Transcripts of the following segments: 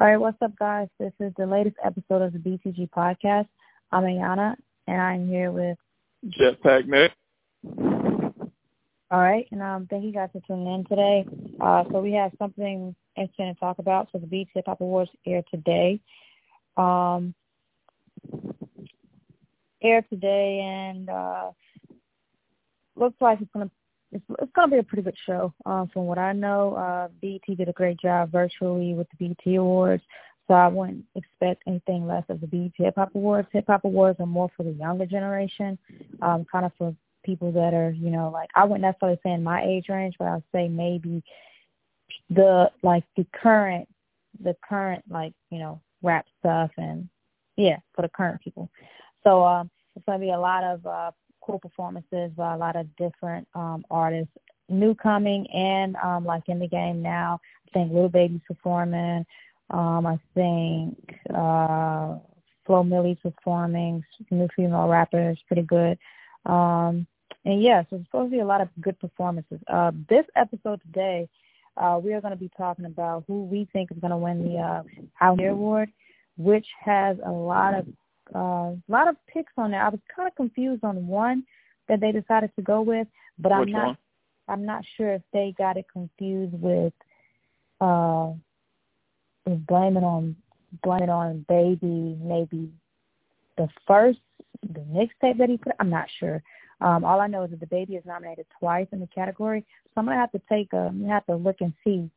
All right, what's up, guys? This is the latest episode of the BcG podcast. I'm Ayana, and I'm here with Jetpack Nik. All right, and um, thank you guys for tuning in today. Uh, so we have something interesting to talk about. So the BET Hip Hop Awards air today. Um, air today, and uh, looks like it's gonna it's, it's gonna be a pretty good show. Um, from what I know, uh, BET did a great job virtually with the BET Awards. So I wouldn't expect anything less of the BET Hip Hop Awards. Hip Hop Awards are more for the younger generation, um, kind of for people that are, you know, like I wouldn't necessarily say in my age range, but I'd say maybe the like the current the current like, you know, rap stuff and yeah, for the current people. So um it's gonna be a lot of uh cool performances by a lot of different um artists, new coming and um like in the game now. I think Little Baby's performing. Um I think uh Flo Milli's performing, new female rapper is pretty good. Um and yeah, so it's supposed to be a lot of good performances. Uh, this episode today, uh, we are going to be talking about who we think is going to win the uh, Pioneer Award, which has a lot of a uh, lot of picks on there. I was kind of confused on one that they decided to go with, but I'm not. One? I'm not sure if they got it confused with uh, with blaming on blaming on baby maybe the first the mixtape that he put. I'm not sure. Um, all I know is that DaBaby is nominated twice in the category, so I'm gonna have to take a, I'm gonna have to look and see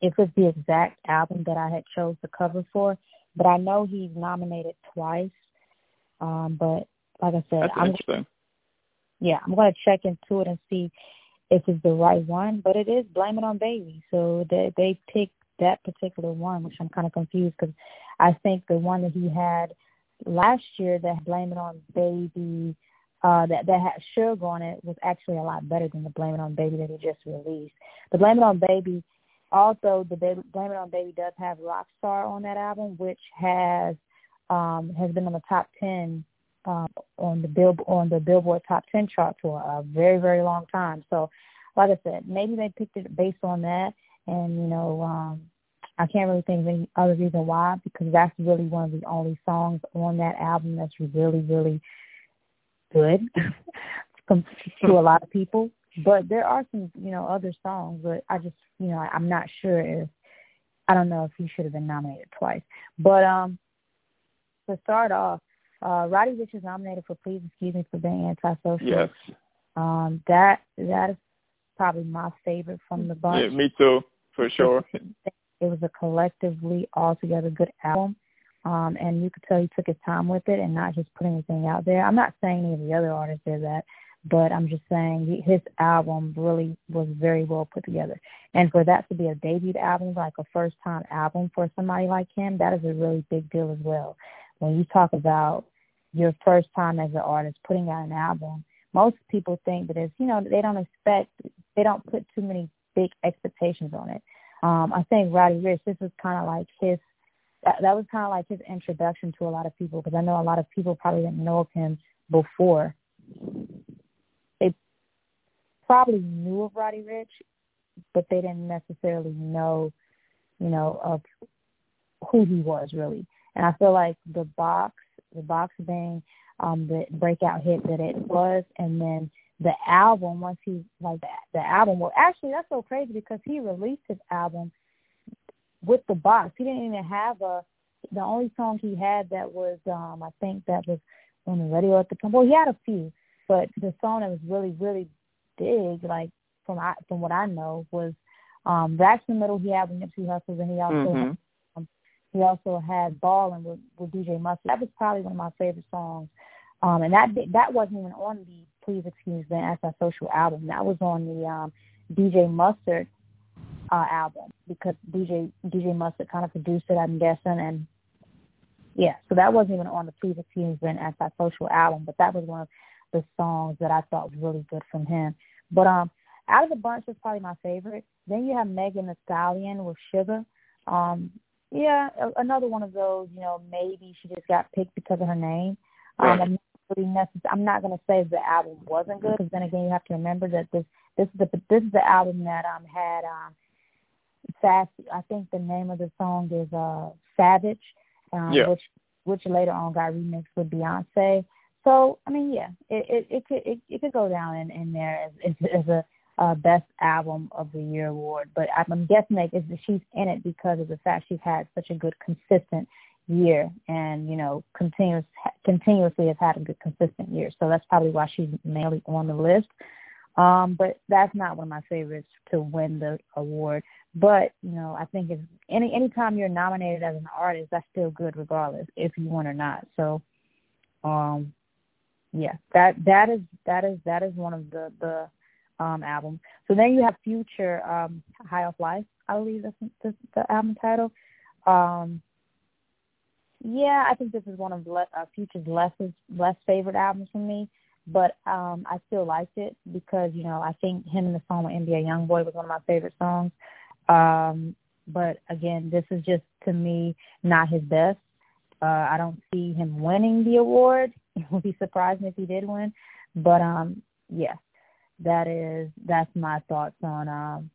if it's the exact album that I had chose the cover for. But I know he's nominated twice. Um, but like I said, That's I'm interesting. yeah, I'm gonna check into it and see if it's the right one. But it is Blame It on Baby, so they they picked that particular one, which I'm kind of confused because I think the one that he had last year that Blame It on Baby uh, that that had sugar on it was actually a lot better than the Blame It on Baby that he just released. The Blame It on Baby, also the Blame It on Baby does have Rockstar on that album, which has um, has been on the top ten um, on the bill on the Billboard Top Ten chart for a very very long time. So, like I said, maybe they picked it based on that, and you know. um I can't really think of any other reason why because that's really one of the only songs on that album that's really, really good to a lot of people. But there are some, you know, other songs. But I just, you know, I'm not sure if I don't know if he should have been nominated twice. But um, to start off, uh, Roddy Ricch is nominated for Please Excuse Me for Being Antisocial. Yes. Um, that that is probably my favorite from the bunch. Yeah, me too, for sure. It was a collectively altogether good album. Um, and you could tell he took his time with it and not just put anything out there. I'm not saying any of the other artists did that, but I'm just saying his album really was very well put together. And for that to be a debut album, like a first time album for somebody like him, that is a really big deal as well. When you talk about your first time as an artist putting out an album, most people think that it's, you know, they don't expect, they don't put too many big expectations on it. Um, I think Roddy Ricch, this is kind of like his that, that was kind of like his introduction to a lot of people because I know a lot of people probably didn't know of him before. Probably knew of Roddy Ricch, but they didn't necessarily know, you know, of who he was really. And I feel like the box, the box being um, the breakout hit that it was, and then the album once he like the, the album. Well, actually, that's so crazy because he released his album with the box. He didn't even have a. The only song he had that was, um, I think that was on the radio at the time. Well, he had a few, but the song that was really, really big, like from I, from what I know, was um, in the Middle. He had with Nipsey Hussle, and he also mm-hmm. had, um, he also had Ballin' with, with DJ Mustard. That was probably one of my favorite songs. Um, and that that wasn't even on the Please Excuse Me Antisocial album. That was on the um, DJ Mustard uh, album because DJ DJ Mustard kind of produced it, I'm guessing, and yeah, so that wasn't even on the Please Excuse Me Antisocial album, but that was one of the songs that I thought was really good from him. But um, out of the bunch, that's probably my favorite. Then you have Megan Thee Stallion with Suga. Um, yeah, another one of those. You know, maybe she just got picked because of her name. Um, I'm not really necess- I'm not going to say the album wasn't good, because then again, you have to remember that this this is the this is the album that um had um Fast. I think the name of the song is uh Savage, um, yeah. which which later on got remixed with Beyonce. So I mean, yeah, it it, it could it, it could go down in, in there as, as a uh, best album of the year award. But I'm guessing that is that she's in it because of the fact she's had such a good consistent year and you know continuous continuously has had a good consistent year. So that's probably why she's mainly on the list. Um, but that's not one of my favorites to win the award. But you know, I think if any anytime you're nominated as an artist, that's still good regardless if you win or not. So, um, yeah, that that is that is that is one of the the um albums. So then you have Future um High Off Life, I believe that's the, the album title. Um, yeah, I think this is one of le- uh, Future's less less favorite albums for me but um I still liked it because you know I think him in the song with NBA YoungBoy was one of my favorite songs. Um, but again, this is just to me not his best. Uh, I don't see him winning the award. It would be surprising if he did win, but um, yeah, that is that's my thoughts on um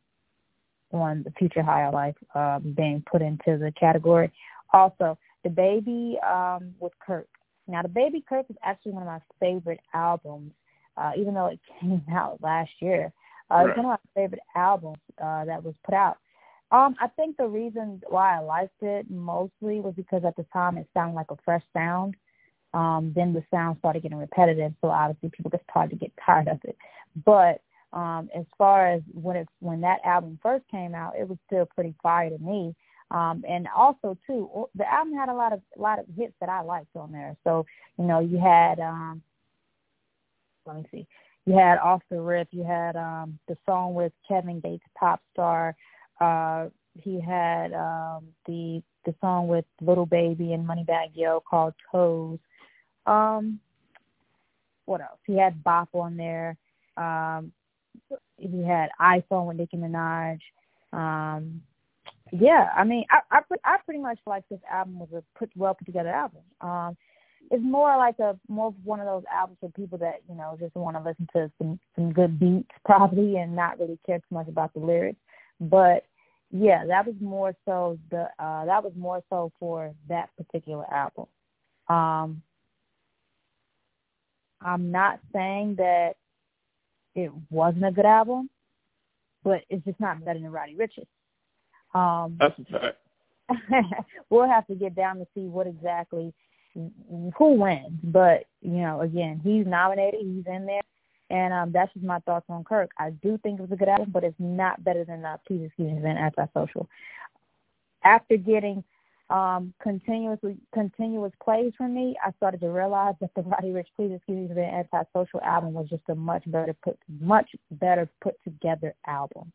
on the Future High Off Life um, being put into the category. Also, DaBaby um, with Kirk. Now, DaBaby Kirk is actually one of my favorite albums, uh, even though it came out last year. Uh, right. It's one of my favorite albums uh, that was put out. Um, I think the reason why I liked it mostly was because at the time it sounded like a fresh sound. Um, then the sound started getting repetitive, so obviously people just started to get tired of it. But um, as far as when it when that album first came out, it was still pretty fire to me. Um, and also too, the album had a lot of a lot of hits that I liked on there. So you know, you had um, let me see, you had Off the Rip, you had um, the song with Kevin Gates, Pop Star. Uh, he had um, the the song with Little Baby and Moneybagg Yo called Toes. Um, what else? He had Bop on there. Um, he had iPhone with Nicki Minaj. Um, yeah, I mean, I I, I pretty much like this album was a put well put together album. Um, it's more like a more of one of those albums for people that you know just want to listen to some some good beats probably and not really care too much about the lyrics. But yeah, that was more so the uh that was more so for that particular album. Um, I'm not saying that it wasn't a good album, but it's just not better than Roddy Ricch's. Um, That's a fact. we'll have to get down to see what exactly who wins. But you know, again, he's nominated. He's in there, and um, that's just my thoughts on Kirk. I do think it was a good album, but it's not better than uh, Please Excuse Me and Antisocial. After getting um, continuously continuous plays from me, I started to realize that the Roddy Ricch Please Excuse Me and Antisocial album was just a much better put much better put together album.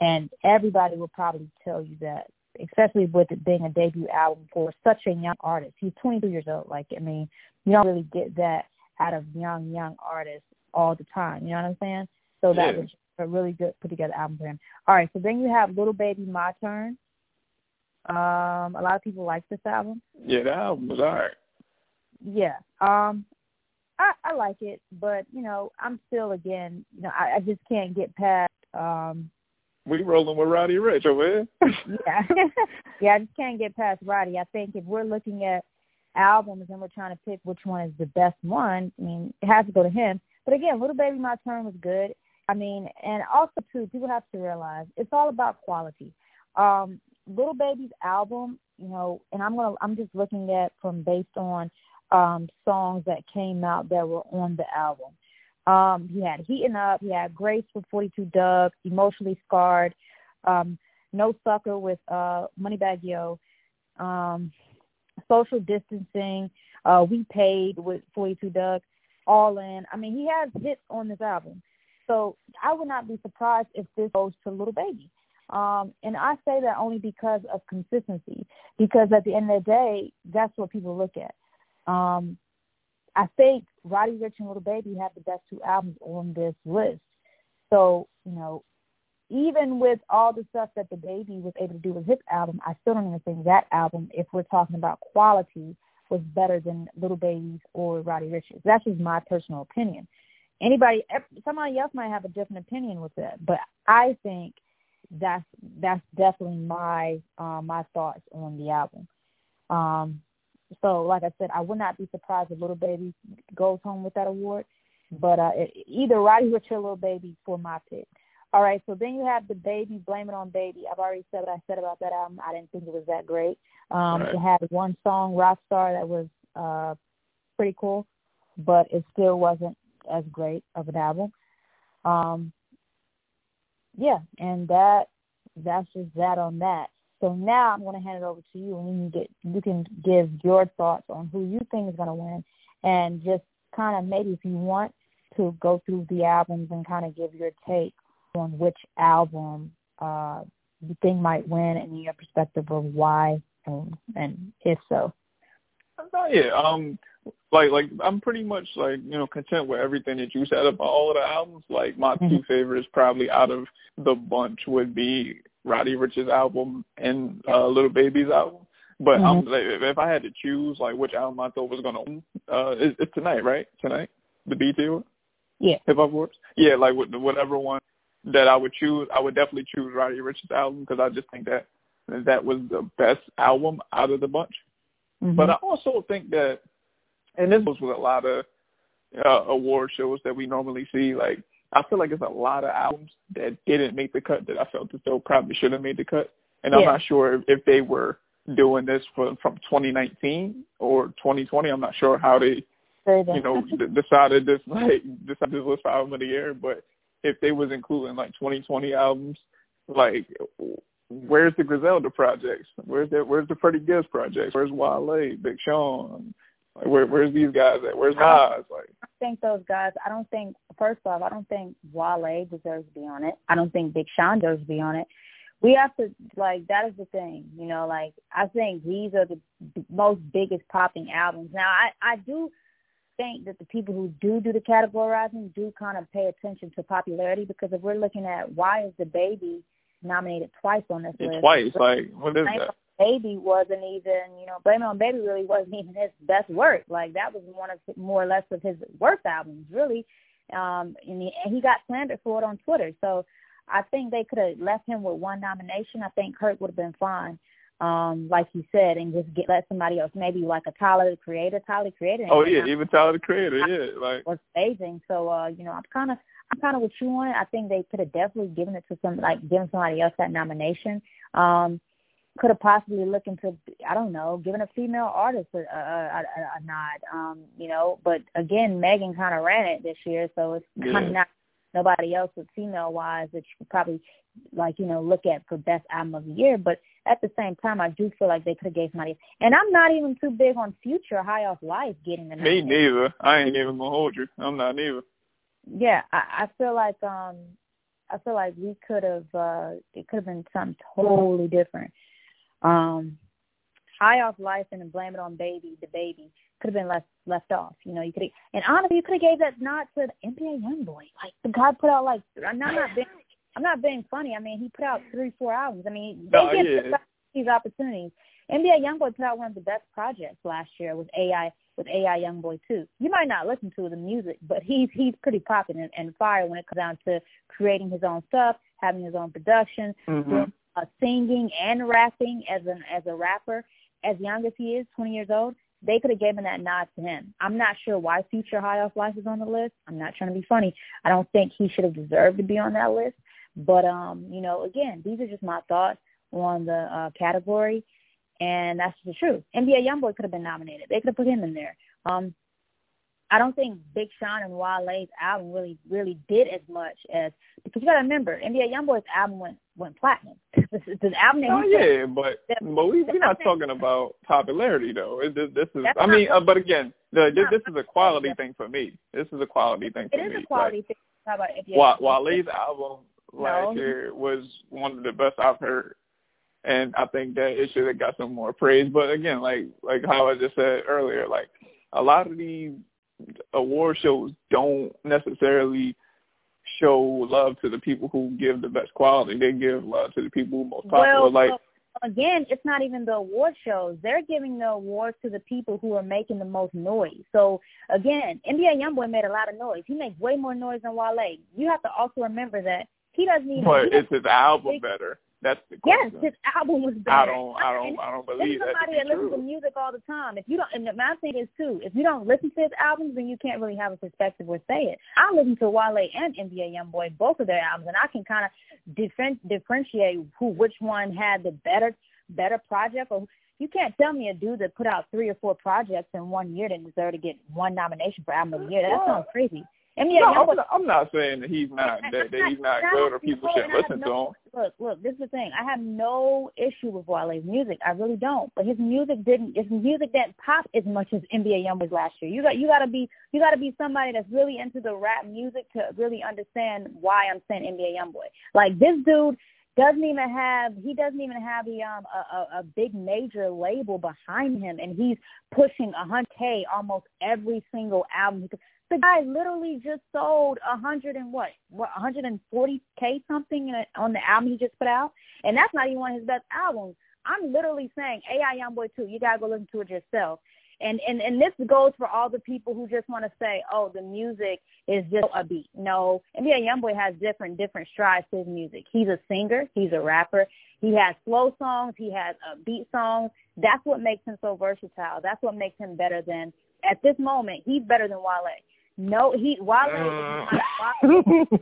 And everybody will probably tell you that, especially with it being a debut album for such a young artist. He's 22 years old. Like, I mean, you don't really get that out of young, young artists all the time. You know what I'm saying? So that yeah. was a really good put together album for him. All right, so then you have Little Baby My Turn. Um, a lot of people like this album. Yeah, the album was alright. Yeah. Um I, I like it, but you know, I'm still again, you know, I, I just can't get past um we rolling with Roddy Ricch over here. yeah, yeah. I just can't get past Roddy. I think if we're looking at albums and we're trying to pick which one is the best one, I mean, it has to go to him. But again, Little Baby My Turn was good. I mean, and also too, people have to realize it's all about quality. Um, Little Baby's album, you know, and I'm gonna, I'm just looking at from based on um songs that came out that were on the album. Um, he had Heating Up. He had Grace with 42 Dugg, Emotionally Scarred, um, No Sucker with uh, Moneybagg Yo, um, Social Distancing, uh, We Paid with 42 Dugg, All In. I mean, he has hits on this album. So I would not be surprised if this goes to Little Baby. Um, and I say that only because of consistency, because at the end of the day, that's what people look at. Um, I think Roddy Ricch and Little Baby have the best two albums on this list. So, you know, even with all the stuff that DaBaby was able to do with his album, I still don't even think that album, if we're talking about quality, was better than Little Baby's or Roddy Ricch's. That's just my personal opinion. Anybody, somebody else might have a different opinion with that, but I think that's that's definitely my um, my thoughts on the album. Um, so, like I said, I would not be surprised if Little Baby goes home with that award. But uh, it, either Roddy Ricch or Little Baby for my pick. All right, so then you have DaBaby, blame it on baby. I've already said what I said about that album. I didn't think it was that great. Um, right. It had one song, Rockstar, that was uh, pretty cool, but it still wasn't as great of an album. Um, yeah, and that that's just that on that. So now I'm going to hand it over to you, and you can get you can give your thoughts on who you think is going to win, and just kind of maybe if you want to go through the albums and kind of give your take on which album uh, you think might win and your perspective of why and, and if so. Uh, yeah, um, like like I'm pretty much like you know content with everything that you said about all of the albums. Like my mm-hmm. two favorites probably out of the bunch would be Roddy Ricch's album and uh, Little Baby's album. But mm-hmm. um, like, if I had to choose like which album I thought was gonna win, uh, it's, it's tonight, right? Tonight, the BET Award. Yeah. Hip Hop Awards. Yeah, like with whatever one that I would choose, I would definitely choose Roddy Ricch's album because I just think that that was the best album out of the bunch. Mm-hmm. But I also think that, and this was with a lot of uh, award shows that we normally see, like I feel like there's a lot of albums that didn't make the cut that I felt as though probably should have made the cut, and yeah. I'm not sure if, if they were doing this for, from 2019 or 2020. I'm not sure how they, you know, decided this like decided this list for album of the year, but if they was including like 2020 albums, like where's the Griselda projects? Where's the where's the Freddie Gibbs projects? Where's Wale, Big Sean? Like where where's these guys at? Where's Nas? Like I think those guys. I don't think first off, I don't think Wale deserves to be on it. I don't think Big Sean deserves to be on it. We have to like that is the thing, you know. Like I think these are the most biggest popping albums. Now I I do think that the people who do do the categorizing do kind of pay attention to popularity because if we're looking at why is DaBaby nominated twice on this list? Twice, like what is that? Baby wasn't even, you know, Blame It on Baby really wasn't even his best work. Like that was one of more or less of his worst albums, really. Um, and he, and he got slandered for it on Twitter. So I think they could have left him with one nomination. I think Kirk would have been fine um, like you said, and just get let somebody else, maybe like a Tyler the Creator, Tyler the Creator. Oh yeah, even Tyler the Creator, yeah, like was amazing. So uh, you know, I'm kind of I'm kind of with you on it. I think they could have definitely given it to some like given somebody else that nomination. Um, could have possibly looked into I don't know, giving a female artist a, a, a, a nod. Um, you know, but again, Megan kind of ran it this year, so it's kind of not nobody else with female wise that you could probably like you know look at for best album of the year. But at the same time, I do feel like they could have gave somebody. And I'm not even too big on Future High Off Life getting the. Me neither. I ain't even gonna hold you. I'm not neither. Yeah, I, I feel like um, I feel like we could have. uh It could have been something totally different. Um, High Off Life and then Blame It on Baby, DaBaby could have been left left off. You know, you could and honestly, you could have gave that nod to the NBA YoungBoy. Like the guy put out like I'm not, I'm not being I'm not being funny. I mean, he put out three, four albums. I mean, they oh, get yeah. these opportunities. NBA YoungBoy put out one of the best projects last year with AI with AI YoungBoy too. You might not listen to the music, but he's he's pretty popular and, and fire when it comes down to creating his own stuff, having his own production, mm-hmm. doing, uh, singing and rapping as an as a rapper. As young as he is, 20 years old, they could have given that nod to him. I'm not sure why Future High Off Life is on the list. I'm not trying to be funny. I don't think he should have deserved to be on that list. But um, you know, again, these are just my thoughts on the uh, category, and that's the truth. NBA YoungBoy could have been nominated. They could have put him in there. Um, I don't think Big Sean and Wale's album really really did as much as because you got to remember NBA YoungBoy's album went went platinum. this is the album. That oh yeah, but that, but we we're not talking about popularity though. This, this is I mean, uh, but again, the, this, this is a quality thing for me. This is a quality thing for me. It is a quality like, thing. How about? Wale's album last no. year was one of the best I've heard. And I think that it should have got some more praise. But again, like like how I just said earlier, like a lot of these award shows don't necessarily show love to the people who give the best quality. They give love to the people who most popular. Well, like again, it's not even the award shows. They're giving the awards to the people who are making the most noise. So again, NBA YoungBoy made a lot of noise. He makes way more noise than Wale. You have to also remember that He doesn't even. But is his album better? That's the question. Yes, his album was better. I don't, I don't, I don't believe that. somebody that listens to music all the time. If you don't, and my thing is too, if you don't listen to his albums, then you can't really have a perspective or say it. I listen to Wale and NBA YoungBoy, both of their albums, and I can kind of different, differentiate who, which one had the better, better project. Or you can't tell me a dude that put out three or four projects in one year didn't deserve to get one nomination for album of the year. That sounds crazy. I mean, no, I'm, not, I'm not saying that he's not that, that he's not good or people shouldn't listen to him. Look, look, this is the thing. I have no issue with Wale's music. I really don't. But his music didn't. His music didn't pop as much as NBA YoungBoy's last year. You got you got to be you got to be somebody that's really into the rap music to really understand why I'm saying NBA YoungBoy. Like this dude doesn't even have he doesn't even have the um a, a, a big major label behind him and he's pushing a hundred K almost every single album the guy literally just sold a hundred and what, what, 140k something on the album he just put out, and that's not even one of his best albums. I'm literally saying AI Youngboy too. You gotta go listen to it yourself. And and and this goes for all the people who just want to say, oh, the music is just a beat. No, NBA Youngboy has different different strides to his music. He's a singer. He's a rapper. He has slow songs. He has uh, beat songs. That's what makes him so versatile. That's what makes him better than at this moment. He's better than Wale. No, he Wale is uh. not,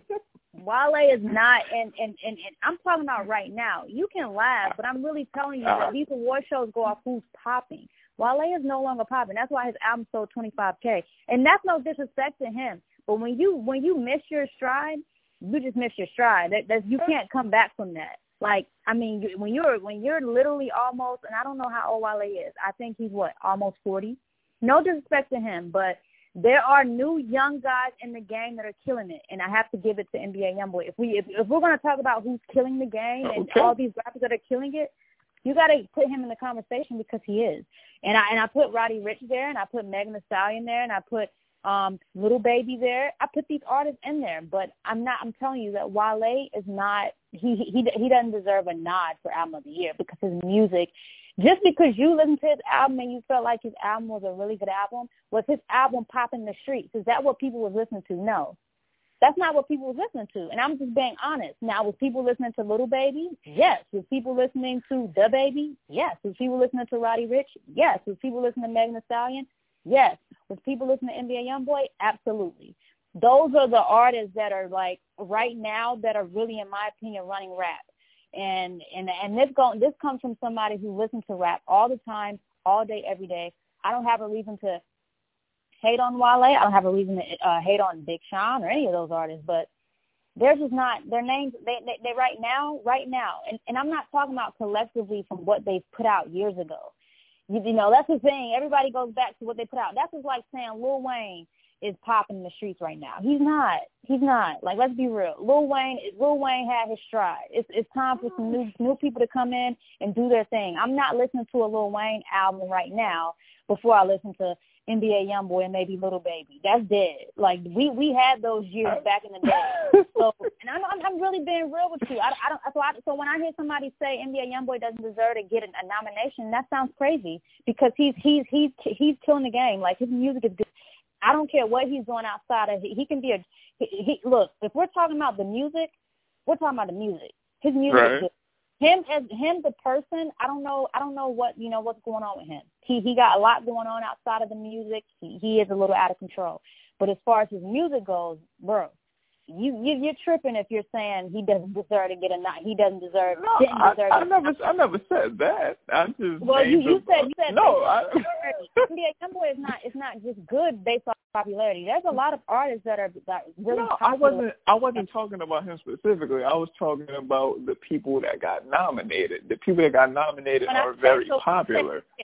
Wale, Wale is not, and, and and and I'm talking about right now. You can laugh, but I'm really telling you that uh. these award shows go off who's popping. Wale is no longer popping. That's why his album sold 25k, and that's no disrespect to him. But when you when you miss your stride, you just miss your stride. That, that you can't come back from that. Like I mean, when you're when you're literally almost, and I don't know how old Wale is. I think he's what almost 40. No disrespect to him, but there are new young guys in the game that are killing it, and I have to give it to NBA YoungBoy. If we if, if we're going to talk about who's killing the game and all these rappers that are killing it, you got to put him in the conversation because he is. And I and I put Roddy Ricch there, and I put Megan Thee Stallion there, and I put um Lil Baby there. I put these artists in there, but I'm not. I'm telling you that Wale is not. He he he doesn't deserve a nod for album of the year because his music just because you listened to his album and you felt like his album was a really good album, was his album popping the streets? Is that what people was listening to? No. That's not what people was listening to. And I'm just being honest. Now, was people listening to Little Baby? Yes. Was people listening to DaBaby? Yes. Was people listening to Roddy Ricch? Yes. Was people listening to Megan Thee Stallion? Yes. Was people listening to NBA YoungBoy? Absolutely. Those are the artists that are like right now that are really, in my opinion, running rap and and and this go this comes from somebody who listens to rap all the time, all day, every day. I don't have a reason to hate on Wale. I don't have a reason to uh, hate on Big Sean or any of those artists, but they're just not their names. They they, they right now, right now, and and I'm not talking about collectively from what they've put out years ago. You, you know, that's the thing. Everybody goes back to what they put out. That's just like saying Lil Wayne is popping in the streets right now. He's not. He's not. Like let's be real. Lil Wayne Lil Wayne had his stride. It's it's time for some new new people to come in and do their thing. I'm not listening to a Lil Wayne album right now before I listen to NBA YoungBoy and maybe Lil Baby. That's dead. Like we we had those years back in the day. So and I'm I'm, I'm really being real with you. I, I don't so I, so when I hear somebody say NBA YoungBoy doesn't deserve to get a, a nomination, that sounds crazy because he's he's he's he's killing the game. Like his music is good. I don't care what he's doing outside of. He, he can be a. He, he look. If we're talking about the music, we're talking about the music. His music right. is good. Him as him the person, I don't know. I don't know what you know what's going on with him. He he got a lot going on outside of the music. He he is a little out of control. But as far as his music goes, bro, you, you you're tripping if you're saying he doesn't deserve to get a not he doesn't deserve no, didn't deserve I, I never I never said that. I just well you, you said you said no. I, NBA YoungBoy is not it's not just good based on popularity. There's a lot of artists that are that really no, popular. I wasn't I wasn't talking about him specifically. I was talking about the people that got nominated. The people that got nominated when are very so popular.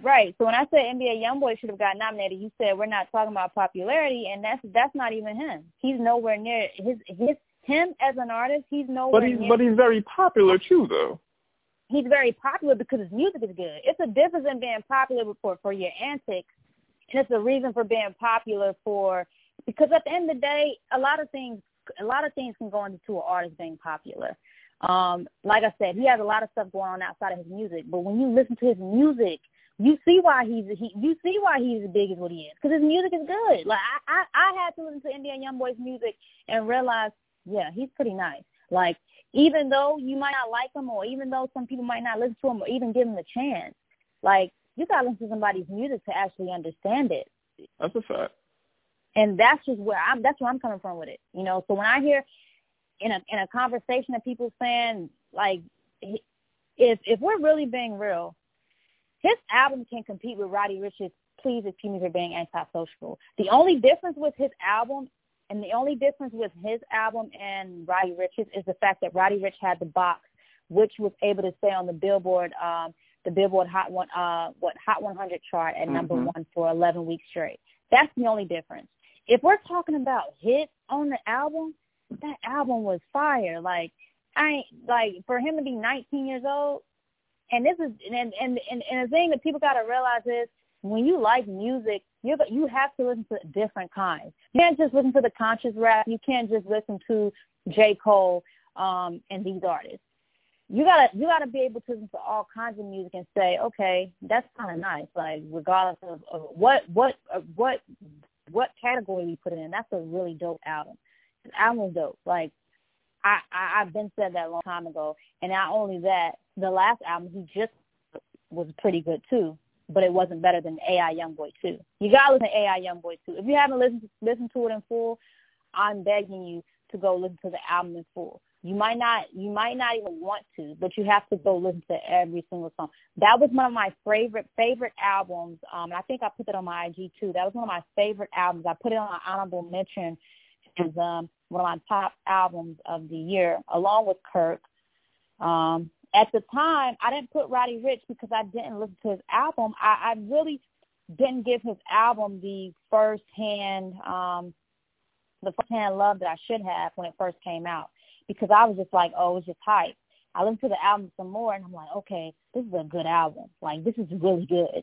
Right. So when I said NBA YoungBoy should have got nominated, you said we're not talking about popularity, and that's that's not even him. He's nowhere near his his him as an artist. He's nowhere. But he's near but he's very popular too, though. He's very popular because his music is good. It's a difference in being popular for for your antics, and it's a reason for being popular for because at the end of the day, a lot of things a lot of things can go into an artist being popular. Um, like I said, he has a lot of stuff going on outside of his music, but when you listen to his music, you see why he's he you see why he's as big as what he is because his music is good. Like I, I I had to listen to NBA YoungBoy's music and realize, yeah, he's pretty nice. Like even though you might not like him, or even though some people might not listen to him, or even give him a chance, like you gotta listen to somebody's music to actually understand it. That's a fact. And that's just where I'm. That's where I'm coming from with it. You know, so when I hear in a in a conversation of people saying like, if if we're really being real, his album can compete with Roddy Ricch's Please Excuse Me for Being Antisocial. The only difference with his album and the only difference with his album and Roddy Ricch's is the fact that Roddy Ricch had the box, which was able to stay on the Billboard, um, the Billboard Hot One, uh, what Hot 100 chart at mm-hmm. number one for 11 weeks straight. That's the only difference. If we're talking about hits on the album, that album was fire. Like I ain't like for him to be 19 years old, and this is and and and, and the thing that people got to realize is when you like music, you you have to listen to different kinds. You can't just listen to the conscious rap. You can't just listen to J. Cole um, and these artists. You gotta you gotta be able to listen to all kinds of music and say, okay, that's kind of nice. Like regardless of, of what what uh, what what category we put it in, that's a really dope album. This album's dope. Like I, I I've been said that a long time ago, and not only that, the last album he just was pretty good too but it wasn't better than AI Youngboy 2. You gotta listen to AI Youngboy 2. If you haven't listened listened to it in full, I'm begging you to go listen to the album in full. You might not you might not even want to, but you have to go listen to every single song. That was one of my favorite favorite albums. Um and I think I put that on my IG too. That was one of my favorite albums. I put it on my honorable mention as um one of my top albums of the year, along with Kirk. Um at the time, I didn't put Roddy Ricch because I didn't listen to his album. I, I really didn't give his album the first hand, um, the first hand love that I should have when it first came out because I was just like, oh, it's just hype. I listened to the album some more and I'm like, okay, this is a good album. Like this is really good.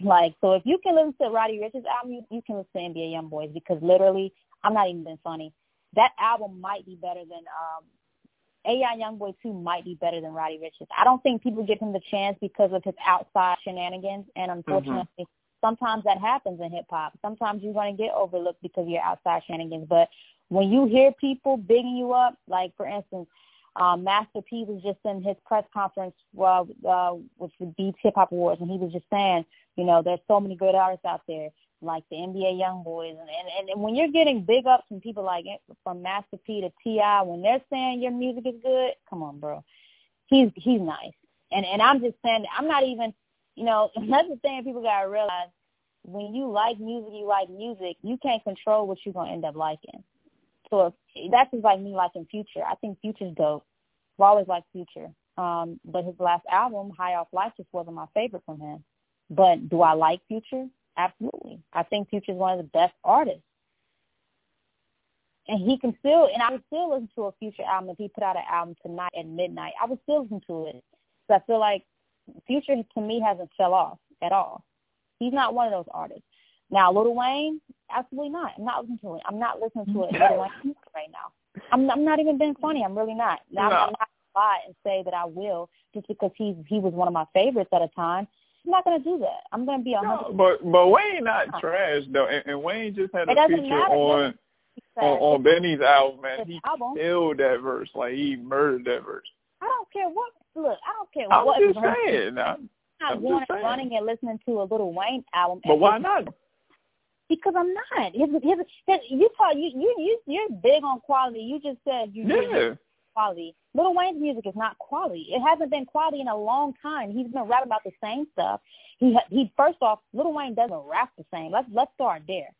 Like so, if you can listen to Roddy Ricch's album, you, you can listen to NBA YoungBoys because literally, I'm not even being funny. That album might be better than um AI Youngboy 2 might be better than Roddy Ricch's. I don't think people give him the chance because of his outside shenanigans, and unfortunately, mm-hmm. sometimes that happens in hip hop. Sometimes you're going to get overlooked because of your outside shenanigans. But when you hear people bigging you up, like for instance, um, Master P was just in his press conference uh, uh, with the BET Hip Hop Awards, and he was just saying, you know, there's so many good artists out there like the NBA young boys and, and and when you're getting big ups from people like from Master P to T.I. when they're saying your music is good, come on, bro. He's he's nice. And and I'm just saying I'm not even you know, that's the thing people gotta realize. When you like music, you like music. You can't control what you're gonna end up liking. So if, that's just like me liking Future. I think Future's dope. I've always liked Future. Um, but his last album, High Off Life, just wasn't my favorite from him. But do I like Future? Absolutely. I think Future is one of the best artists. And he can still, and I would still listen to a Future album if he put out an album tonight at midnight. I would still listen to it. So I feel like Future to me hasn't fell off at all. He's not one of those artists. Now, Little Wayne, absolutely not. I'm not listening to it. I'm not listening to it Lil Wayne right now. I'm, I'm not even being funny. I'm really not. Now, no. I'm not going to lie and say that I will just because he's he was one of my favorites at a time. I'm not going to do that. I'm going to be a hundred. No, but but Wayne not trash though, and, and Wayne just had a feature on on, on Benny's album, man. He album. killed that verse, like he murdered that verse. I don't care what. Look, I don't care I'm what. Just verse. saying, I'm, I'm not going running and listening to a little Wayne album. But why not? Because I'm not. His, his, you talk, you you you you're big on quality. You just said you. Yeah quality. Lil Wayne's music is not quality. It hasn't been quality in a long time. He's been rapping about the same stuff. He he first off, Lil Wayne doesn't rap the same. Let's let's start there.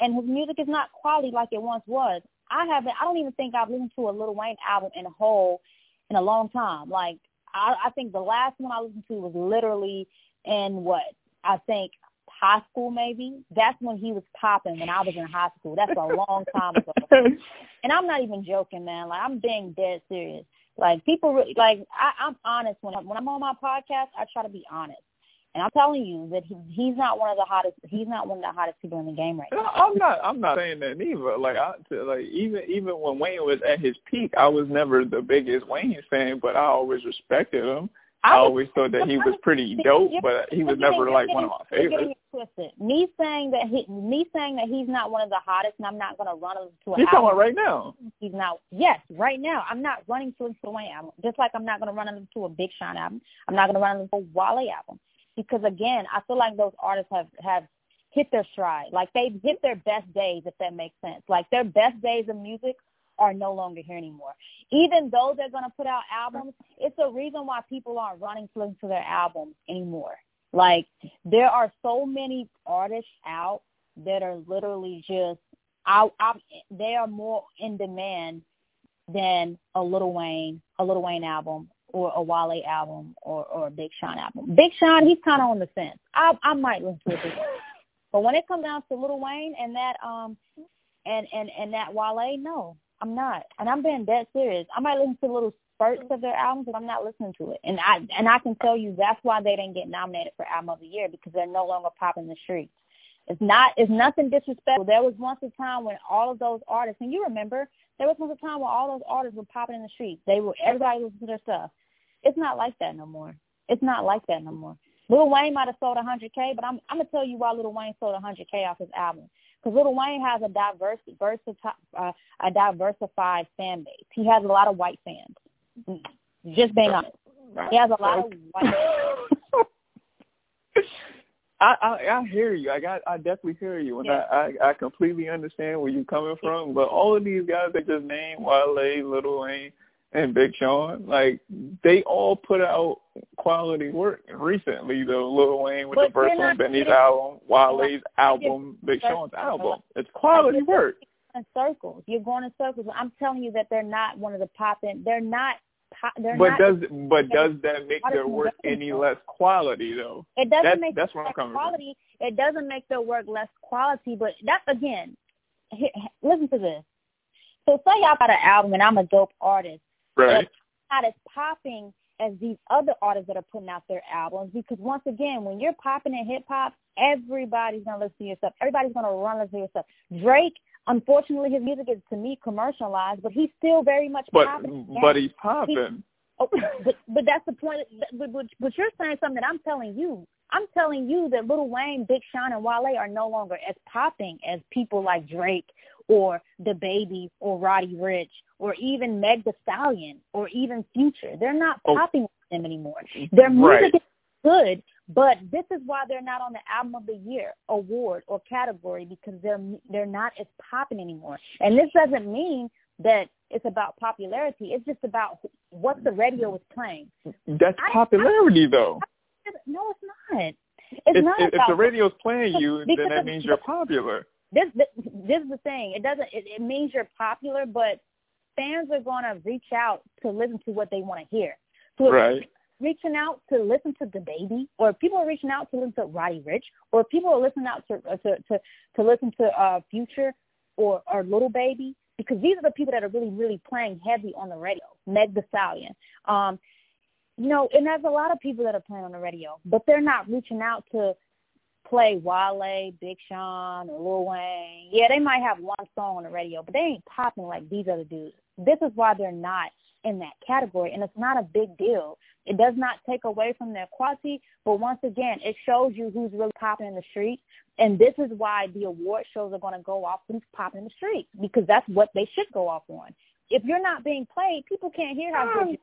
And his music is not quality like it once was. I haven't. I don't even think I've listened to a Lil Wayne album in a whole in a long time. Like I, I think the last one I listened to was literally in what I think high school maybe. That's when he was popping when I was in high school. That's a long time ago. and I'm not even joking, man. Like I'm being dead serious. Like people, really, like I, I'm honest when I, when I'm on my podcast. I try to be honest. And I'm telling you that he, he's not one of the hottest. He's not one of the hottest people in the game right now. I'm not. I'm not saying that neither. Like I, like even even when Wayne was at his peak, I was never the biggest Wayne fan, but I always respected him I, always thought that he was pretty dope, but he was never like one of my favorites. Twisted. Me saying that he, me saying that he's not one of the hottest, and I'm not going to run him to an You're talking right now. He's not. Yes, right now. I'm not running to a Wayne album. Just like I'm not going to run him to a Big Sean album. I'm not going to run into a Wale album because again, I feel like those artists have have hit their stride. Like they've hit their best days, if that makes sense. Like their best days of music are no longer here anymore. Even though they're going to put out albums, it's a reason why people aren't running to listen to their albums anymore. Like there are so many artists out that are literally just I, I they are more in demand than a Little Wayne, a Little Wayne album or a Wale album or or a Big Sean album. Big Sean, he's kind of on the fence. I I might listen to it, but when it comes down to Little Wayne and that um and and and that Wale, no, I'm not. And I'm being dead serious. I might listen to little spurts of their albums, but I'm not listening to it. And I and I can tell you that's why they didn't get nominated for album of the year because they're no longer popping the streets. It's not. It's nothing disrespectful. There was once a time when all of those artists, and you remember, there was once a time when all those artists were popping in the streets. They were everybody listened to their stuff. It's not like that no more. It's not like that no more. Lil Wayne might have sold 100k, but I'm I'm gonna tell you why Lil Wayne sold 100k off his album because Lil Wayne has a diverse, versatile, uh, a diversified fan base. He has a lot of white fans. Just being honest, he has a lot of white. I, I I hear you. I got I definitely hear you, and yeah. I, I I completely understand where you're coming from. But all of these guys that just named Wale, Lil Wayne, and Big Sean, like they all put out quality work recently. Though Lil Wayne with but the first one, Benny's album, Wale's album, Big Sean's album. It's quality work. In circles, you're going in circles. I'm telling you that they're not one of the popping. They're not. They're but not, does but does that make their work any less quality though? It doesn't that, make that's where I'm coming quality. From. It doesn't make their work less quality, but that again, listen to this. So say y'all got an album and I'm a dope artist Right. It's not as popping as these other artists that are putting out their albums because once again, when you're popping in hip hop, everybody's gonna listen to your stuff. Everybody's gonna run listen to your stuff. Drake, unfortunately, his music is to me commercialized, but he's still very much but, popping. But he's popping. Oh, but, but that's the point. But, but, but you're saying something that I'm telling you. I'm telling you that Lil Wayne, Big Sean, and Wale are no longer as popping as people like Drake or DaBaby or Roddy Ricch or even Meg Thee Stallion or even Future. They're not oh. popping with them anymore. Their music right. is good, but this is why they're not on the album of the year award or category because they're they're not as popping anymore. And this doesn't mean that it's about popularity. It's just about what the radio is playing. That's popularity, I, though. I, no, it's not. It's if, not if, if the radio's playing you, then that means you're popular this this is the thing. It doesn't. It, it means you're popular, but fans are going to reach out to listen to what they want to hear. So right. Reaching out to listen to DaBaby, or people are reaching out to listen to Roddy Ricch, or people are listening out to uh, to to, to listen to uh, Future or or Little Baby, because these are the people that are really really playing heavy on the radio. Meg Thee Stallion. Um, you know, and there's a lot of people that are playing on the radio, but they're not reaching out to play Wale, Big Sean, or Lil Wayne. Yeah, they might have one song on the radio, but they ain't popping like these other dudes. This is why they're not in that category, and it's not a big deal. It does not take away from their quality, but once again, it shows you who's really popping in the street. And this is why the award shows are going to go off who's popping in the street because that's what they should go off on. If you're not being played, people can't hear how good you.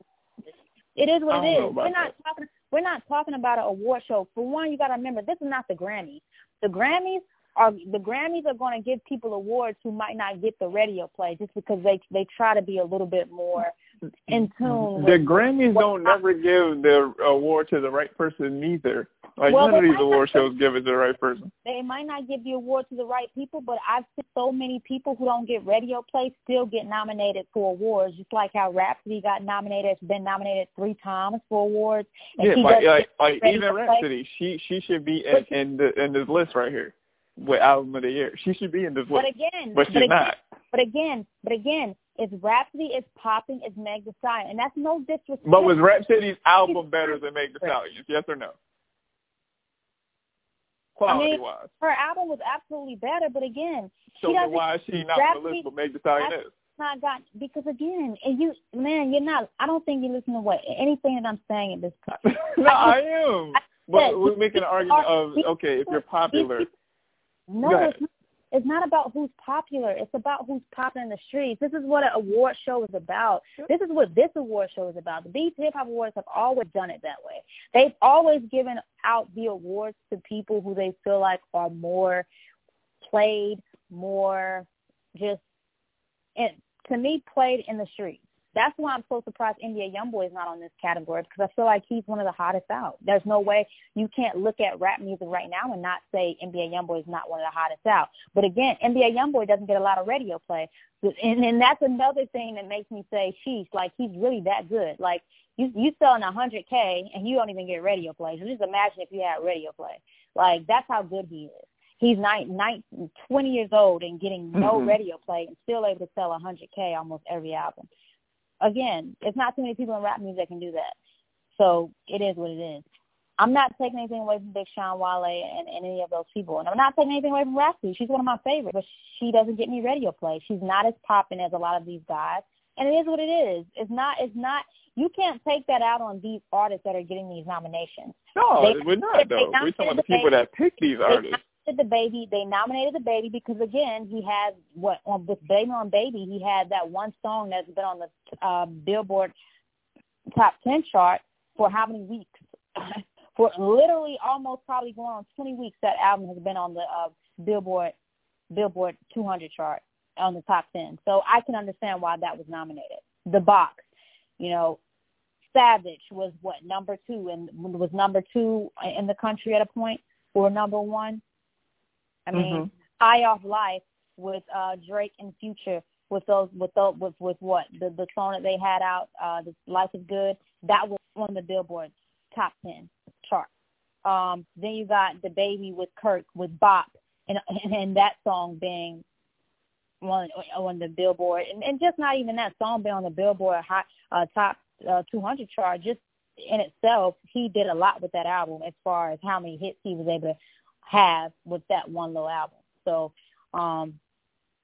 It is what it is. We're not that. talking. We're not talking about an award show. For one, you got to remember this is not the Grammys. The Grammys are the Grammys are going to give people awards who might not get the radio play just because they they try to be a little bit more Mm-hmm. in tune. The Grammys don't never give the award to the right person neither. Like well, none of these award shows give it to the right person. They might not give the award to the right people, but I've seen so many people who don't get radio play still get nominated for awards, just like how Rapsody got nominated, has been nominated three times for awards. yeah, like like, like even play. She she should be in, in the in this list right here with album of the year. She should be in this but list. Again, but she's but again, not. But again, but again, if Rapsody is popping, it's Meg Thee Stallion, and that's no disrespect. But was Rapsody's album better than Meg Thee Stallion? Yes or no? Quality I mean, wise. Her album was absolutely better, but again, so she doesn't. why is she not Rapsody, on the list? But Meg Thee Stallion is. not got because again, and you man, you're not. I don't think you listen to what anything that I'm saying at this point. no, I am. I but we're making an argument of okay, if you're popular. No, it's not, it's not about who's popular. It's about who's popular in the streets. This is what an award show is about. This is what this award show is about. The BET Hip Hop Awards have always done it that way. They've always given out the awards to people who they feel like are more played, more just, and to me, played in the streets. That's why I'm so surprised NBA YoungBoy is not on this category because I feel like he's one of the hottest out. There's no way you can't look at rap music right now and not say NBA YoungBoy is not one of the hottest out. But again, NBA YoungBoy doesn't get a lot of radio play, and and that's another thing that makes me say, sheesh, like he's really that good. Like you you selling a hundred K and you don't even get radio play. So just imagine if you had radio play. Like that's how good he is. He's nine, nine, 20 years old and getting no mm-hmm. radio play and still able to sell 100K almost every album again, it's not too many people in rap music that can do that. So it is what it is. I'm not taking anything away from Big Sean, Wale, and, and any of those people. And I'm not taking anything away from Rapsody. She's one of my favorites, but she doesn't get me radio play. She's not as popping as a lot of these guys. And it is what it is. It's not, it's not, you can't take that out on these artists that are getting these nominations. No, they, we're not, though. We're talking about the people that pick these artists DaBaby. They nominated DaBaby because again, he had what on with Baby on Baby, he had that one song that's been on the uh, Billboard top ten chart for how many weeks? for literally almost probably going on 20 weeks. That album has been on the uh, Billboard Billboard 200 chart on the top 10. So I can understand why that was nominated. The Box, you know, Savage was what number two and was number two in the country at a point or number one. I mean, mm-hmm. High Off Life with uh Drake and Future with those with those with with what the the song that they had out, uh, the Life is Good. That was on the Billboard top ten chart. Um, then you got DaBaby with Kirk with Bop, and and, that song being on on the Billboard, and, and just not even that song being on the Billboard hot uh, top uh, 200 chart. Just in itself, he did a lot with that album as far as how many hits he was able to have with that one little album. So, um,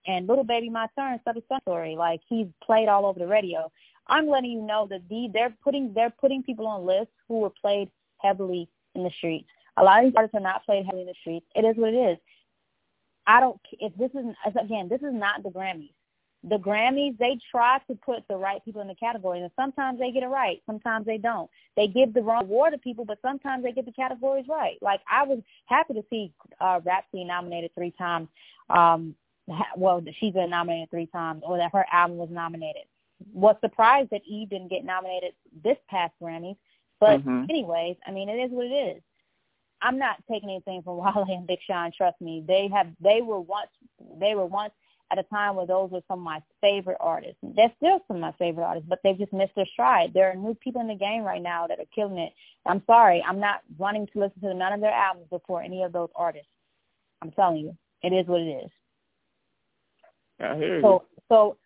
and Lil Baby My Turn, Story, like he's played all over the radio. I'm letting you know that the, they're putting they're putting people on lists who were played heavily in the streets. A lot of these artists are not played heavily in the streets. It is what it is. I don't. If this is again, this is not the Grammys the Grammys, they try to put the right people in the category, and sometimes they get it right, sometimes they don't. They give the wrong award to people, but sometimes they get the categories right. Like I was happy to see uh, Rapsody nominated three times. Um, well, she's been nominated three times, or that her album was nominated. Was surprised that Eve didn't get nominated this past Grammys, but mm-hmm. anyways, I mean, it is what it is. I'm not taking anything from Wale and Big Sean. Trust me, they have. They were once. They were once at a time where those were some of my favorite artists. They're still some of my favorite artists, but they've just missed their stride. There are new people in the game right now that are killing it. I'm sorry, I'm not wanting to listen to none of their albums before any of those artists. I'm telling you, it is what it is. I hear you. So, so,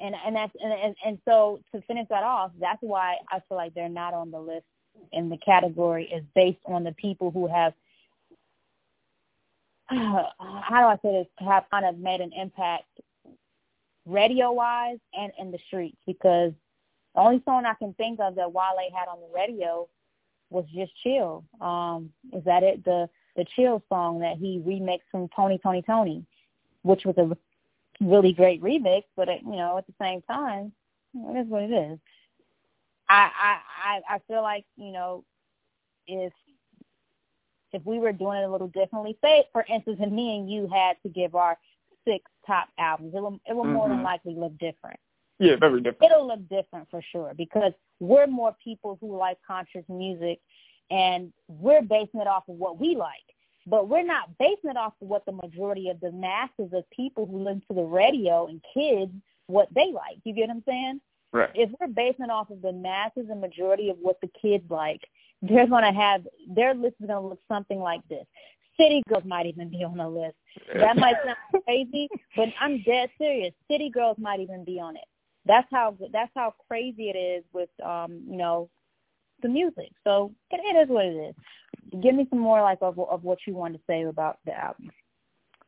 and and that's and, and and so to finish that off, that's why I feel like they're not on the list in the category is based on the people who have how do I say this, have kind of made an impact radio wise and in the streets because the only song I can think of that Wale had on the radio was just Chill. Um, is that it? The the Chill song that he remixed from Tony Tony Tony, which was a really great remix, but it, you know at the same time, it is what it is. I I I feel like you know if if we were doing it a little differently, say for instance, if me and you had to give our six top albums, it will it will mm-hmm. more than mm-hmm. likely look different. Yeah, very different. It'll look different for sure because we're more people who like conscious music, and we're basing it off of what we like. But we're not basing it off of what the majority of the masses of people who listen to the radio and kids what they like. You get what I'm saying? Right. If we're basing it off of the masses and majority of what the kids like, they're going to have their list is going to look something like this. City girls might even be on the list. That might sound crazy, but I'm dead serious. City girls might even be on it. That's how that's how crazy it is with um, you know, the music. So it, it is what it is. Give me some more like of of what you want to say about the album.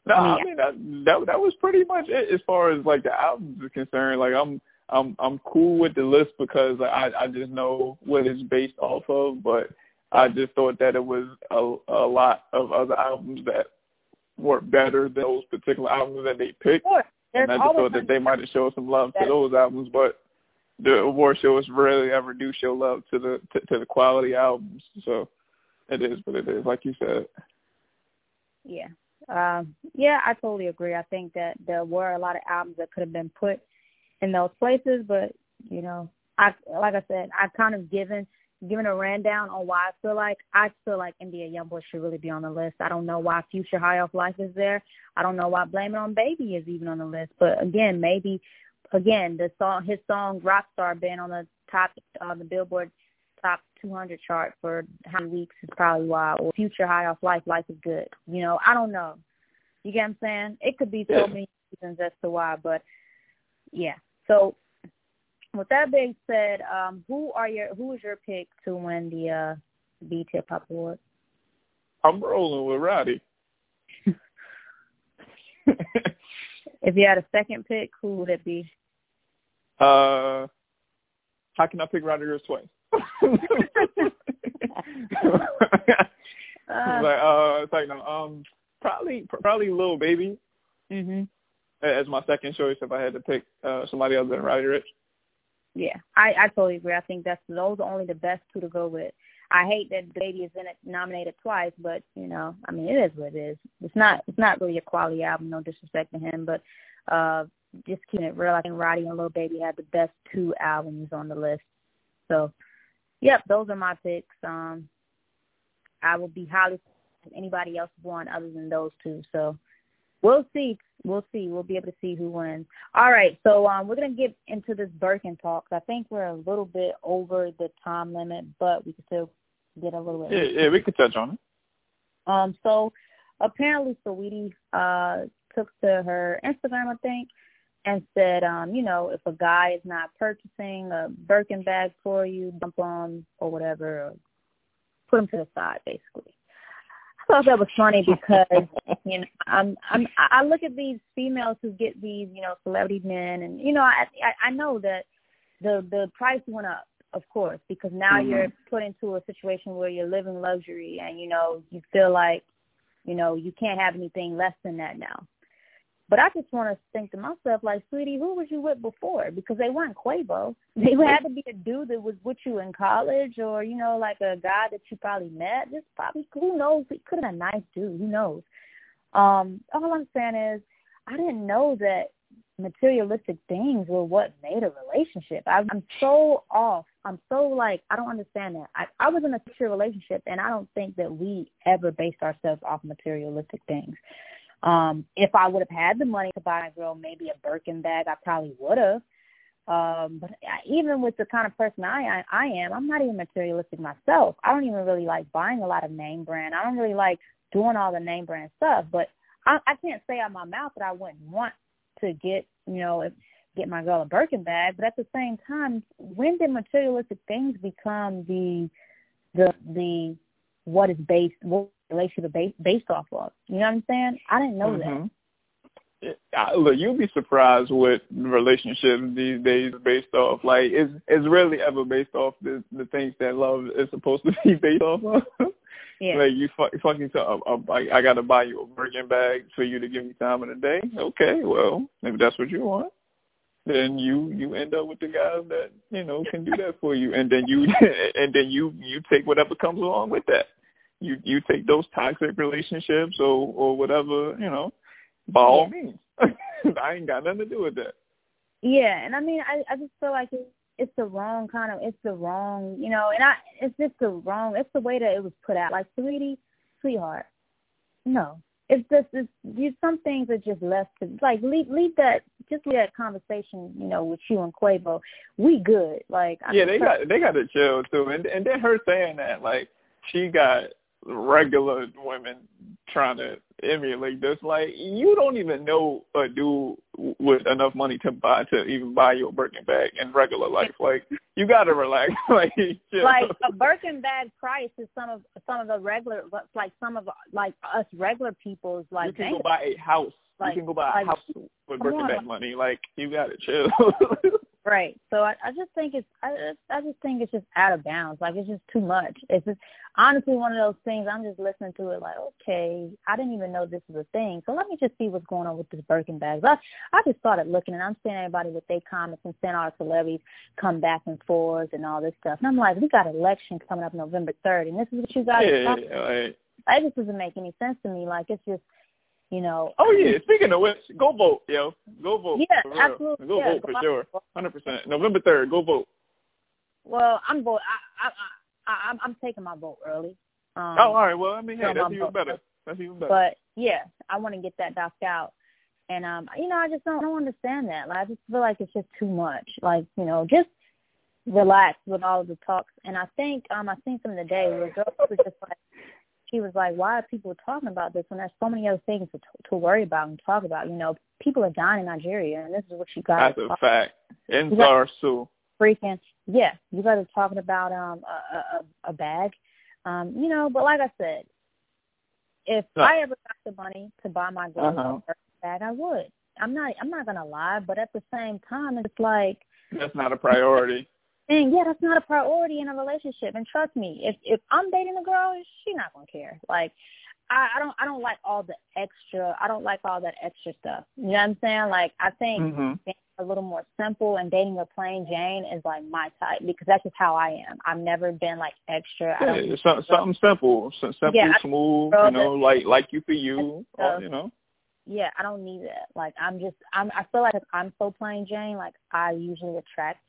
No, I mean, I mean that, that that was pretty much it as far as like the albums are concerned. Like I'm I'm I'm cool with the list because I I just know what it's based off of, but I just thought that it was a a lot of other albums that were better than those particular albums that they picked. And I just thought that they might have showed some love to those albums, but the award shows rarely ever do show love to the to, to the quality albums. So it is what it is, like you said. Yeah. Um, yeah, I totally agree. I think that there were a lot of albums that could have been put in those places, but you know, I like I said, I've kind of given given a rundown on why I feel like I feel like NBA YoungBoy should really be on the list. I don't know why Future High Off Life is there. I don't know why Blame It on Baby is even on the list. But again, maybe again the song his song Rockstar been on the top on the Billboard top 200 chart for how many weeks is probably why. Or Future High Off Life, Life is Good. You know, I don't know. You get what I'm saying? It could be so yeah. many reasons as to why, but yeah. So with that being said, um, who are your who is your pick to win the uh BET Hip Hop Award? I'm rolling with Roddy. if you had a second pick, who would it be? Uh, how can I pick Roddy Ricch twice? uh, like uh, it's like no, um, probably probably Lil Baby. Mhm. As my second choice, if I had to pick uh somebody other than Roddy Ricch. Yeah, I I totally agree. I think that's those are only the best two to go with. I hate that DaBaby is in it nominated twice, but you know, I mean, it is what it is. It's not it's not really a quality album. No disrespect to him, but uh, just keeping it real, I think Roddy and Lil Baby had the best two albums on the list. So, yep, those are my picks. Um, I will be highly if anybody else won other than those two. So, we'll see. We'll see. We'll be able to see who wins. All right, so um, we're gonna get into this Birkin talk. I think we're a little bit over the time limit, but we can still get a little bit. Yeah, yeah, we could touch on it. Um, so apparently, Saweetie uh took to her Instagram, I think, and said, um, you know, if a guy is not purchasing a Birkin bag for you, dump on or whatever, or put him to the side, basically. I thought that was funny because you know I'm I'm I look at these females who get these you know celebrity men and you know I I, I know that the the price went up of course because now mm-hmm. you're put into a situation where you're living luxury and you know you feel like you know you can't have anything less than that now but I just want to think to myself, like, sweetie, who was you with before? Because they weren't Quavo. They had to be a dude that was with you in college, or you know, like a guy that you probably met. Just probably, who knows? He could have been a nice dude. Who knows? Um, all I'm saying is, I didn't know that materialistic things were what made a relationship. I, I'm so off. I'm so like I don't understand that. I, I was in a secure relationship, and I don't think that we ever based ourselves off materialistic things. Um, if I would have had the money to buy a girl maybe a Birkin bag, I probably would have. Um, but even with the kind of person I, I I am, I'm not even materialistic myself. I don't even really like buying a lot of name brand. I don't really like doing all the name brand stuff. But I, I can't say out my mouth that I wouldn't want to get you know if, get my girl a Birkin bag. But at the same time, when did materialistic things become the the the what is based what relationship based based off of. You know what I'm saying? I didn't know mm-hmm. that. I, look, you'll be surprised what relationships these days based off. Like, it's it's rarely ever based off the the things that love is supposed to be based off of. Yeah. Like you fuck, fucking tell, uh, I, I got to buy you a Birkin bag for you to give me time in the day. Okay, well, if that's what you want, then you you end up with the guys that you know can do that for you, and then you and then you you take whatever comes along with that you you take those toxic relationships or or whatever you know by all means. I ain't got nothing to do with that. Yeah and i mean i i just feel like it's it's the wrong kind of it's the wrong you know and i it's just the wrong it's the way that it was put out. Like sweetie sweetheart no. It's just it's you some things are just left to like leave leave that just leave that conversation you know with you and Quavo. We good. Like I yeah they got they got to chill too. And and then her saying that like she got regular women trying to emulate this. Like you don't even know a dude with enough money to buy to even buy you a Birkin bag in regular life. Like you gotta relax. like chill. like a Birkin bag price is some of some of the regular like some of like us regular people's like. You can go buy a house. Like, you can go buy a like, house with Birkin bag money. Like you gotta chill. Right. So I, I just think it's I, I just think it's just out of bounds. Like it's just too much. It's just honestly one of those things. I'm just listening to it like, okay, I didn't even know this was a thing. So let me just see what's going on with this Birkin bags. I I just started looking and I'm seeing everybody with their comments and seeing all the celebrities come back and forth and all this stuff. And I'm like, we got election coming up November third, and this is what you guys. Yeah, are yeah, right. It just doesn't make any sense to me. Like it's just you know. Oh yeah, speaking of which, go vote, yo. Go vote. Yeah, absolutely. Go yeah, vote for sure. Hundred percent. November third, go vote. Well, I'm vote. I, I, I, I'm, I'm taking my vote early. Um, oh, all right. Well, I mean, hey, that's even better. That's even better. But yeah, I want to get that knocked out. And um, you know, I just don't, don't understand that. Like, I just feel like it's just too much. Like, you know, just relax with all of the talks. And I think um, I seen some of the day where girls were just like, she was like, why are people talking about this when there's so many other things to, to worry about and talk about? You know, people are dying in Nigeria, and this is what you guys. That's a fact. In Zarsu. Freaking yeah, you guys are talking about um a a, a bag, um you know. But like I said, if no. I ever got the money to buy my girl uh-huh. a bag, I would. I'm not. I'm not gonna lie, but at the same time, it's like that's not a priority. And yeah, that's not a priority in a relationship. And trust me, if if I'm dating a girl, she's not gonna care. Like I, I don't I don't like all the extra I don't like all that extra stuff. You know what I'm saying? Like I think mm-hmm. being a little more simple and dating a plain Jane is like my type because that's just how I am. I've never been like extra. Yeah, I don't something, something simple, simple, yeah, smooth. You know, like like you for you. Or, you know. Yeah, I don't need that. Like I'm just I'm I feel like I'm so plain Jane. Like I usually attract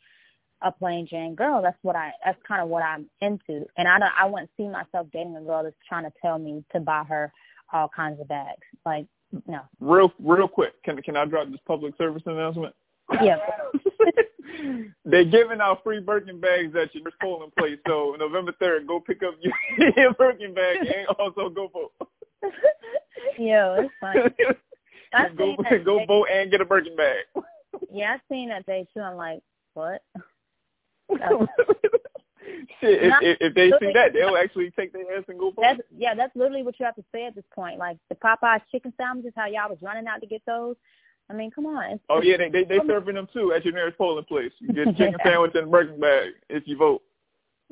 a plain Jane girl. That's what I. That's kind of what I'm into. And I don't. I wouldn't see myself dating a girl that's trying to tell me to buy her all kinds of bags. Like no. Real, real quick. Can can I drop this public service announcement? Yeah. They're giving out free Birkin bags at your polling place. So November third, go pick up your, your Birkin bag and also go vote. Yo, it's fine. go go vote and get a Birkin bag. Yeah, I seen that day too. I'm like, what? Shit, if, if, if they see that, they'll actually take their ass and go for that's, it. Yeah, that's literally what you have to say at this point. Like the Popeyes chicken sandwiches, how y'all was running out to get those. I mean, come on. Oh yeah, they they they serving them too at your nearest polling place. You get a chicken sandwich and a Birkin bag if you vote.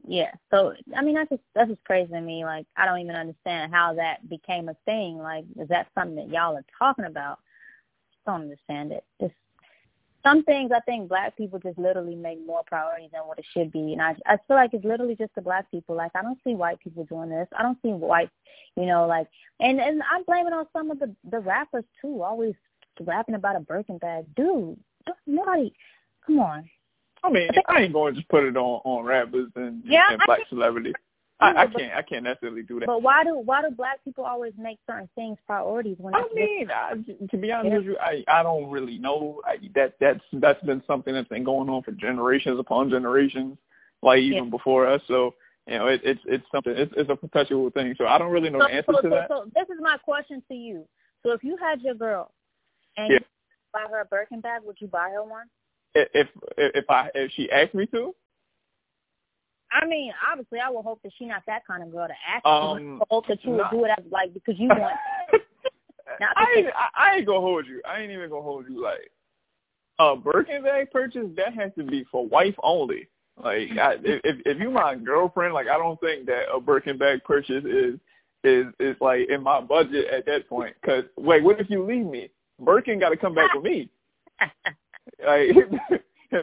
Yeah, so I mean that's just that's just crazy to me. Like I don't even understand how that became a thing. Like is that something that y'all are talking about? Just don't understand it. It's some things I think black people just literally make more priority than what it should be. And I I feel like it's literally just the black people. Like I don't see white people doing this. I don't see white you know, like and and I'm blaming on some of the the rappers too, always rapping about a Birkin bag. Dude, nobody come on. I mean, I ain't going to just put it on on rappers and, yeah, and black celebrities. I, I can't. I can't necessarily do that. But why do why do black people always make certain things priorities? When I mean, I, to be honest yeah. with you, I I don't really know. I, that that's that's been something that's been going on for generations upon generations, like even yeah. before us. So you know, it, it's it's something. It's it's a perpetual thing. So I don't really know so, the answer so, to so, that. So this is my question to you. So if you had your girl and yeah. you buy her a Birkin bag, would you buy her one? If if I if she asked me to. I mean, obviously, I would hope that she's not that kind of girl to ask. Um, I hope that you would do it as like because you want. not I, ain't, I, I ain't gonna hold you. I ain't even gonna hold you. Like a Birkin bag purchase, that has to be for wife only. Like, I, if if you my girlfriend, like I don't think that a Birkin bag purchase is is is like in my budget at that point. Cause wait, what if you leave me? Birkin got to come back with me. like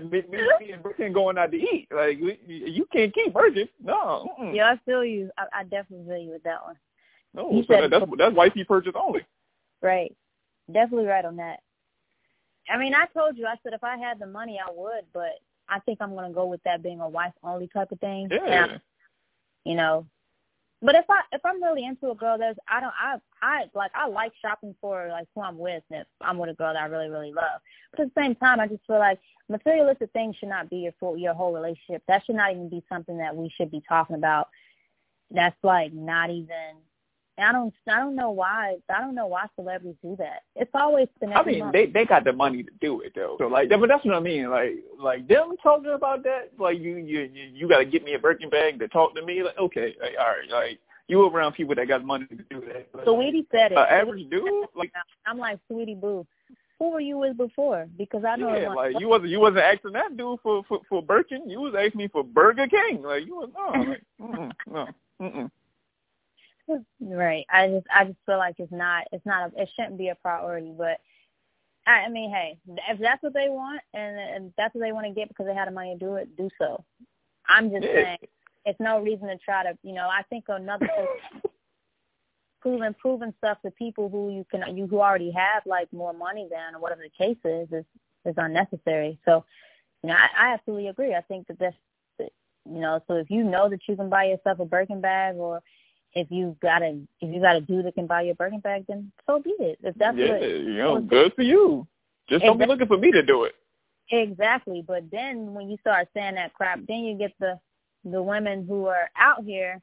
me, me, me and Birkin going out to eat. Like you can't keep Birkin. No. Mm-mm. Yeah, I feel you. I, I definitely feel you with that one. No, you so that, that's that's wifey purchase only. Right. Definitely right on that. I mean, I told you. I said if I had the money, I would, but I think I'm gonna go with that being a wife only type of thing. Yeah. You know, but if I if I'm really into a girl, there's I don't I I like I like shopping for like who I'm with, and if I'm with a girl that I really really love. But at the same time, I just feel like materialistic things should not be your full your whole relationship. That should not even be something that we should be talking about. That's like not even I don't I don't know why I don't know why celebrities do that. It's always the I mean, they they got the money to do it though. So like, but that's what I mean. Like like them talking about that. Like you you you, you got to get me a Birkin bag to talk to me. Like okay, like, all right, like you around people that got money to do that. But, Saweetie said it. Uh, average dude, like I'm like Sweetie Boo. Who were you with before? Because I know yeah, like you wasn't you wasn't asking that dude for for for Birkin. You was asking me for Burger King. Like you was no, like, mm-mm, no, mm-mm. Right. I just I just feel like it's not it's not a, it shouldn't be a priority. But I, I mean, hey, if that's what they want and, and that's what they want to get because they had the money to do it, do so. I'm just yeah. saying it's no reason to try to you know I think another proving proving stuff to people who you can you who already have like more money than or whatever the case is is is unnecessary. So you know I, I absolutely agree. I think that that's you know so if you know that you can buy yourself a Birkin bag or if you gotta if you got a dude that can buy your Birkin bag, then so be it. If that's yeah, what, you know, good for you. Just don't be looking for me to do it. Exactly, but then when you start saying that crap, then you get the the women who are out here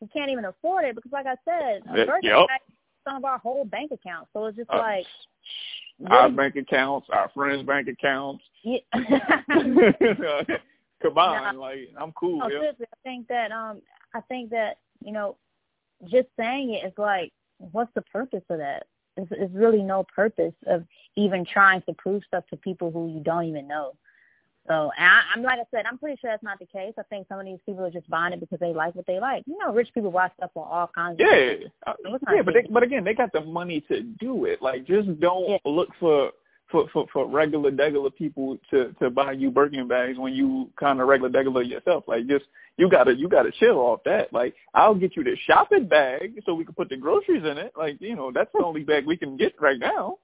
who can't even afford it because, like I said, a Birkin yep. bag some of our whole bank accounts. So it's just uh, like our bank accounts, our friends' bank accounts. Yeah. Come on, no, like I'm cool. No, yeah. I think that um, I think that you know just saying it is like, what's the purpose of that? It's, there's really no purpose of even trying to prove stuff to people who you don't even know. So I, I'm like I said, I'm pretty sure that's not the case. I think some of these people are just buying it because they like what they like. You know, rich people buy stuff on all kinds. Yeah, of uh, yeah, but they, but again, they got the money to do it. Like, just don't yeah. look for for for for regular degular people to to buy you Birkin bags when you kind of regular degular yourself. Like, just you gotta you gotta chill off that. Like I'll get you the shopping bag so we can put the groceries in it. Like you know that's the only bag we can get right now.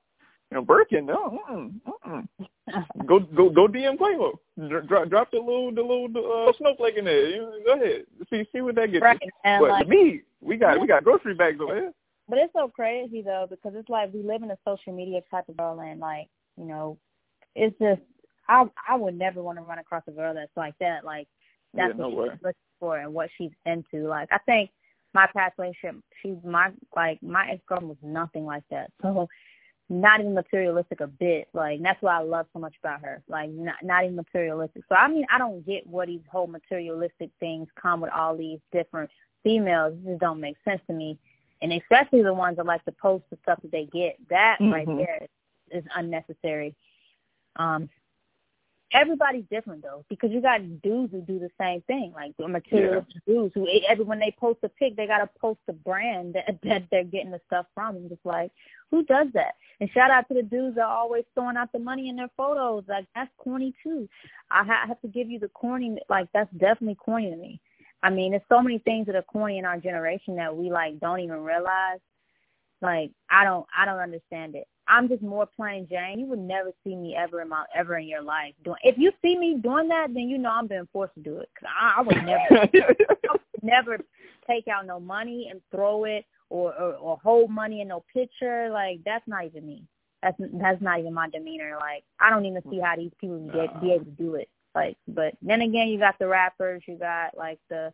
You know Birkin, no, mm-mm, mm-mm. go go go DM Quavo. Drop drop the little the little uh, snowflake in there. You know, go ahead, see see what that gets. Right, you. and but like, me, we got we got grocery bags over here. But it's so crazy though because it's like we live in a social media type of world and like you know, it's just I I would never want to run across a girl that's like that. Like that's yeah, no what she's looking for and what she's into. Like I think my past relationship, she my like my ex girlfriend was nothing like that. So not even materialistic a bit. Like that's what I love so much about her. Like not not even materialistic. So I mean I don't get what these whole materialistic things come with all these different females. It just don't make sense to me. And especially the ones that like to post the stuff that they get. That mm-hmm. right there is, is unnecessary. Um everybody's different though because you got dudes who do the same thing like the materialistic yeah. dudes who every when they post a pic they got to post the brand that that they're getting the stuff from and just like who does that and shout out to the dudes that are always throwing out the money in their photos like that's corny too i, ha- I have to give you the corny like that's definitely corny to me i mean there's so many things that are corny in our generation that we like don't even realize like I don't I don't understand it. I'm just more plain Jane. You would never see me ever in my ever in your life doing. If you see me doing that, then you know I'm being forced to do it. Cause I, I would never, I would never take out no money and throw it or, or or hold money in no picture. Like that's not even me. That's that's not even my demeanor. Like I don't even see how these people be, be able to do it. Like, but then again, you got the rappers. You got like the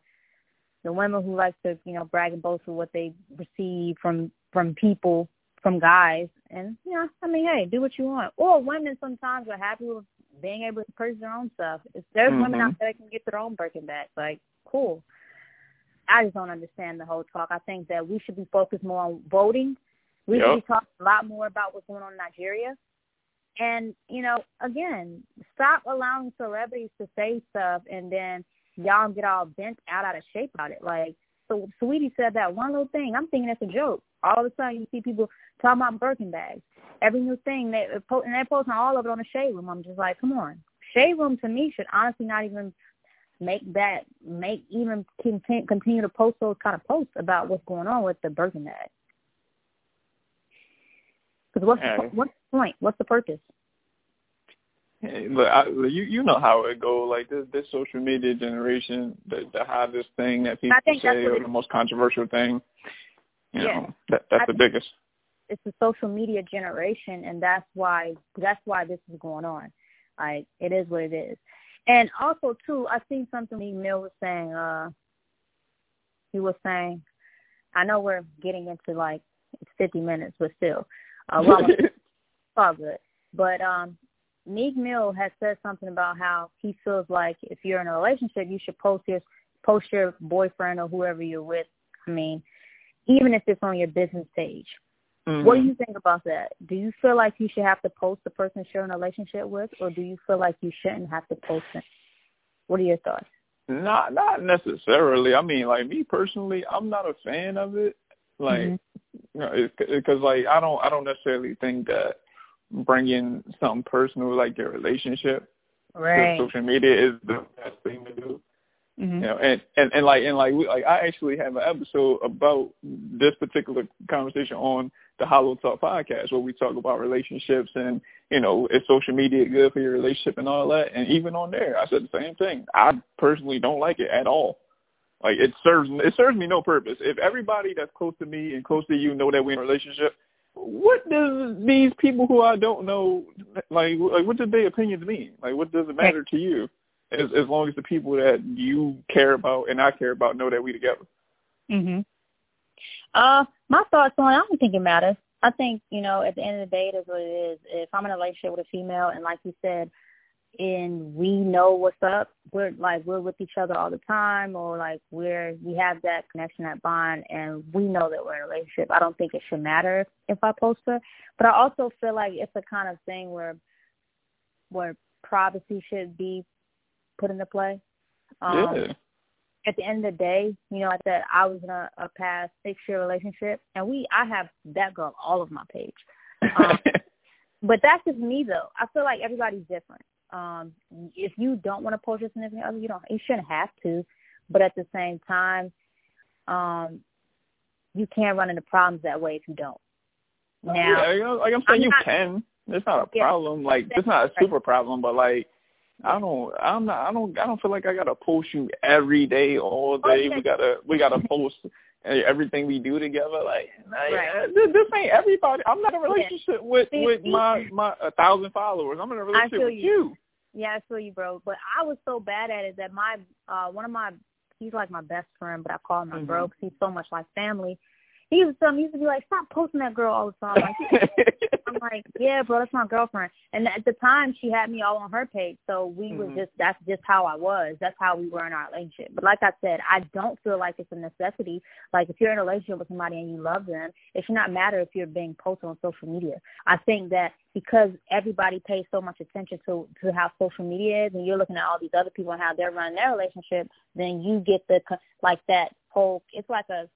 the women who like to you know brag and boast of what they receive from from people from guys and you know i mean hey do what you want or women sometimes are happy with being able to purchase their own stuff if there's mm-hmm. women out there that can get their own birkin bag like cool i just don't understand the whole talk i think that we should be focused more on voting we yep. should be talking a lot more about what's going on in nigeria and you know again stop allowing celebrities to say stuff and then y'all get all bent out out of shape about it. Like so Saweetie said that one little thing. I'm thinking it's a joke. All of a sudden you see people talking about Birkin bags. Every new thing they and they're posting all of it on the shade room. I'm just like, come on. Shade room to me should honestly not even make that make even continue, continue to post those kind of posts about what's going on with the Birkin bag. Because what's the, what's the point? What's the purpose? Hey, look, I, you you know how it go. Like this this social media generation, the the hottest thing that people say, or the most controversial thing. You yeah. know, that that's I the biggest. It's the social media generation, and that's why that's why this is going on. Like it is what it is. And also too, I seen something Mill was saying. uh He was saying I know we're getting into like it's 50 minutes, but still, uh, well, it's all good. But um, Meek Mill has said something about how he feels like if you're in a relationship, you should post your post your boyfriend or whoever you're with. I mean, even if it's on your business page. Mm-hmm. What do you think about that? Do you feel like you should have to post the person you're in a relationship with, or do you feel like you shouldn't have to post them? What are your thoughts? Not not necessarily. I mean, like me personally, I'm not a fan of it. Like, mm-hmm. you know, because like I don't I don't necessarily think that bringing something personal like your relationship right. to social media is the best thing to do. Mm-hmm. You know, and, and and like and like we, like I actually have an episode about this particular conversation on the Hollo Talk podcast where we talk about relationships and you know is social media good for your relationship and all that. And even on there, I said the same thing. I personally don't like it at all. Like it serves it serves me no purpose. If everybody that's close to me and close to you know that we're in a relationship, what does these people who I don't know like like what do their opinions mean? Like what does it matter to you? As as long as the people that you care about and I care about know that we together. Mhm. Uh, my thoughts on I don't think it matters. I think you know at the end of the day, it is what it is. If I'm in a relationship with a female, and like you said, and we know what's up, we're like we're with each other all the time, or like we're we have that connection, that bond, and we know that we're in a relationship. I don't think it should matter if, I post her, but I also feel like it's a kind of thing where where privacy should be put into play. Um, yeah. At the end of the day, you know, I said I was in a, a past six year relationship, and we I have that girl all of my page. Um, but that's just me though. I feel like everybody's different. Um, if you don't want to post your significant other, you don't. You shouldn't have to. But at the same time, um, you can't run into problems that way if you don't. Now, yeah, like I'm saying, I'm you not, can. It's not a problem. Yeah, like it's not a super problem, but like I don't. I'm not. I don't. I don't feel like I gotta post you every day, all day. We gotta. We gotta post everything we do together. Like, right. this, this ain't everybody. I'm not in a relationship with with my my a thousand followers. I'm in a relationship with you. you. Yeah, I feel you, bro. But I was so bad at it that my uh one of my he's like my best friend, but I call him my mm-hmm. bro because he's so much like family he was telling me, he used to be like, stop posting that girl all the time. Like, I'm like, yeah, bro, that's my girlfriend. And at the time, she had me all on her page, so we mm-hmm. was just that's just how I was. That's how we were in our relationship. But like I said, I don't feel like it's a necessity. Like if you're in a relationship with somebody and you love them, it should not matter if you're being posted on social media. I think that because everybody pays so much attention to to how social media is, and you're looking at all these other people and how they're running their relationship, then you get the like that whole. It's like a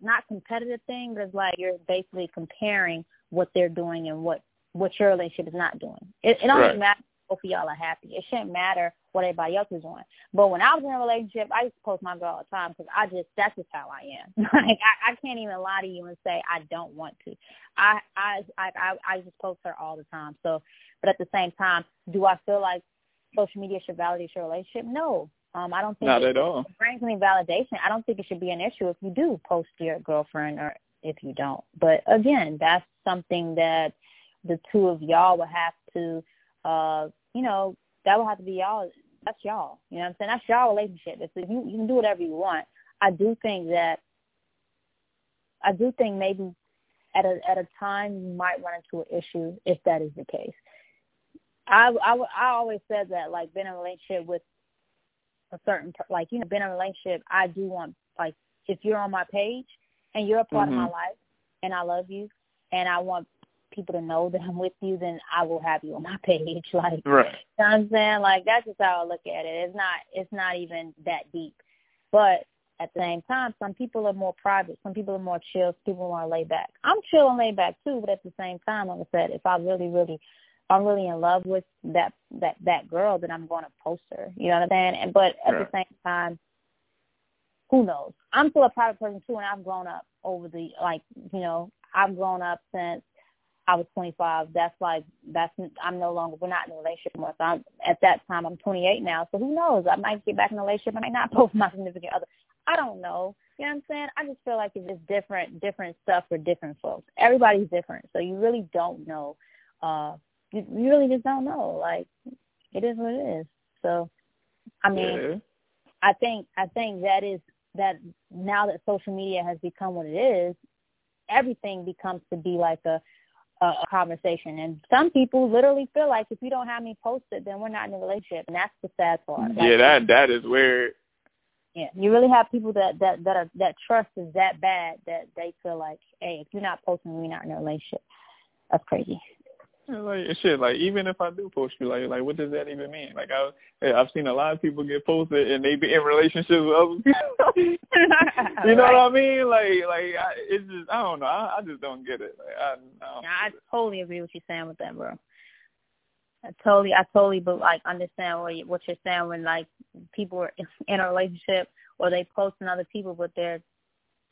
not competitive thing, but it's like you're basically comparing what they're doing and what what your relationship is not doing. It, it don't right. matter both of y'all are happy. It shouldn't matter what everybody else is doing. But when I was in a relationship, I used to post my girl all the time because I just that's just how I am. like I, I can't even lie to you and say I don't want to. I I I I, I just post her all the time. So, but at the same time, do I feel like social media should validate your relationship? No, um, I don't think not it, at all. It brings any validation. I don't think it should be an issue if you do post your girlfriend or if you don't. But again, that's something that the two of y'all will have to, uh, you know, that will have to be y'all. That's y'all. You know what I'm saying? That's y'all relationship. If you you can do whatever you want. I do think that. I do think maybe at a at a time you might run into an issue if that is the case. I I I always said that like being in a relationship with a certain like you know been in a relationship i do want like if you're on my page and you're a part mm-hmm. of my mm-hmm. life and i love you and i want people to know that i'm with you then i will have you on my page. Like right. you know what i'm saying? Like that's just how i look at it. It's not it's not even that deep. But at the same time some people are more private. Some people are more chill. Some people want to lay back. I'm chill and laid back too but at the same time like i said if i really really I'm really in love with that that that girl, then I'm going to post her. You know what I'm saying? And but at right. the same time, who knows? I'm still a private person too, and I've grown up over the like you know I've grown up since I was 25. That's like that's I'm no longer we're not in a relationship anymore. So I'm at that time I'm 28 now. So who knows? I might get back in a relationship. And I might not post my significant other. I don't know. You know what I'm saying? I just feel like it's just different different stuff for different folks. Everybody's different, so you really don't know. uh you, really just don't know. Like it is what it is. So, I mean, yeah. I think I think that is that now that social media has become what it is, everything becomes to be like a a, a conversation. And some people literally feel like if you don't have me posted, then we're not in a relationship, and that's the sad part. Like, yeah, that that is where. Yeah, you really have people that that that are that trust is that bad that they feel like, hey, if you're not posting, we're not in a relationship. That's crazy. Like shit, like even if I do post you, like like what does that even mean? Like I, I've seen a lot of people get posted and they be in relationships with other people. you know right. what I mean? Like like I, it's just I don't know. I, I just don't get it. Like I, I, yeah, I totally agree with you saying with that, bro. I totally, I totally, but like understand what you, what you're saying when like people are in a relationship or they posting other people, but they're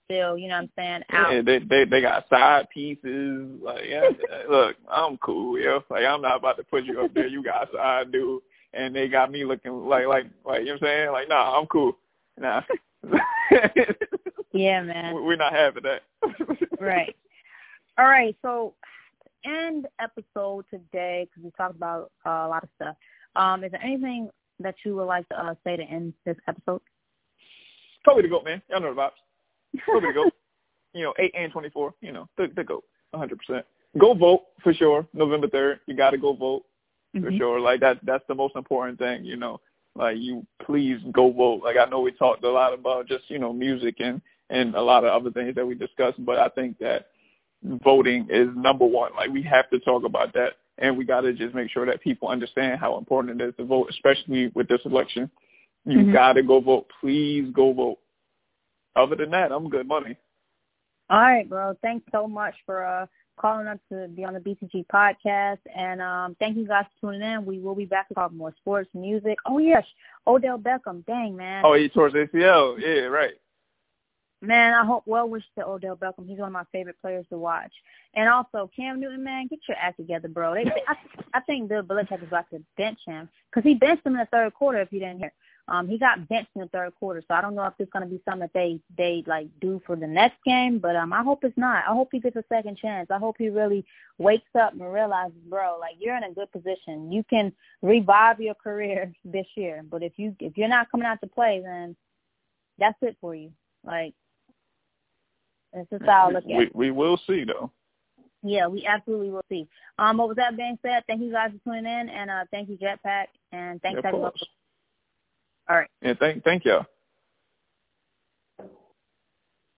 still, you know what I'm saying? Out. Yeah, they they they got side pieces. Like, yeah, look, I'm cool, yo. Like, I'm not about to put you up there. You got side dude, and they got me looking like like like you know what I'm saying? Like, nah, I'm cool. Nah. yeah, man. We're not having that. right. All right. So, end episode today because we talked about uh, a lot of stuff. Um, is there anything that you would like to uh, say to end this episode? Probably the goat, man. Y'all know the vibes. Go the goat. You know, eight and twenty four. You know, the the goat, one hundred percent. Go vote for sure. November third, you got to go vote for mm-hmm. sure. Like that, that's the most important thing. You know, like you please go vote. Like I know we talked a lot about just you know music and and a lot of other things that we discussed, but I think that voting is number one. Like we have to talk about that, and we got to just make sure that people understand how important it is to vote, especially with this election. You mm-hmm. got to go vote. Please go vote other than that, I'm good money. All right, bro. Thanks so much for uh, calling us to be on the BCG podcast. And um, thank you guys for tuning in. We will be back to talk more sports, music. Oh, yes. Odell Beckham. Dang, man. Oh, he tore his ACL. Yeah, right. Man, I hope well wish to Odell Beckham. He's one of my favorite players to watch. And also Cam Newton, man, get your act together, bro. They, I, I think Bill Belichick is about to bench him because he benched him in the third quarter. If you didn't hear, um, he got benched in the third quarter, so I don't know if it's going to be something that they they like do for the next game. But um, I hope it's not. I hope he gets a second chance. I hope he really wakes up and realizes, bro, like you're in a good position. You can revive your career this year. But if you if you're not coming out to play, then that's it for you. Like that's just how I look at it. We, we will see though. Yeah, we absolutely will see. Um, but with that being said, thank you guys for tuning in, and uh, thank you Jetpack, and thanks yeah, everyone. All right. Yeah, thank thank y'all.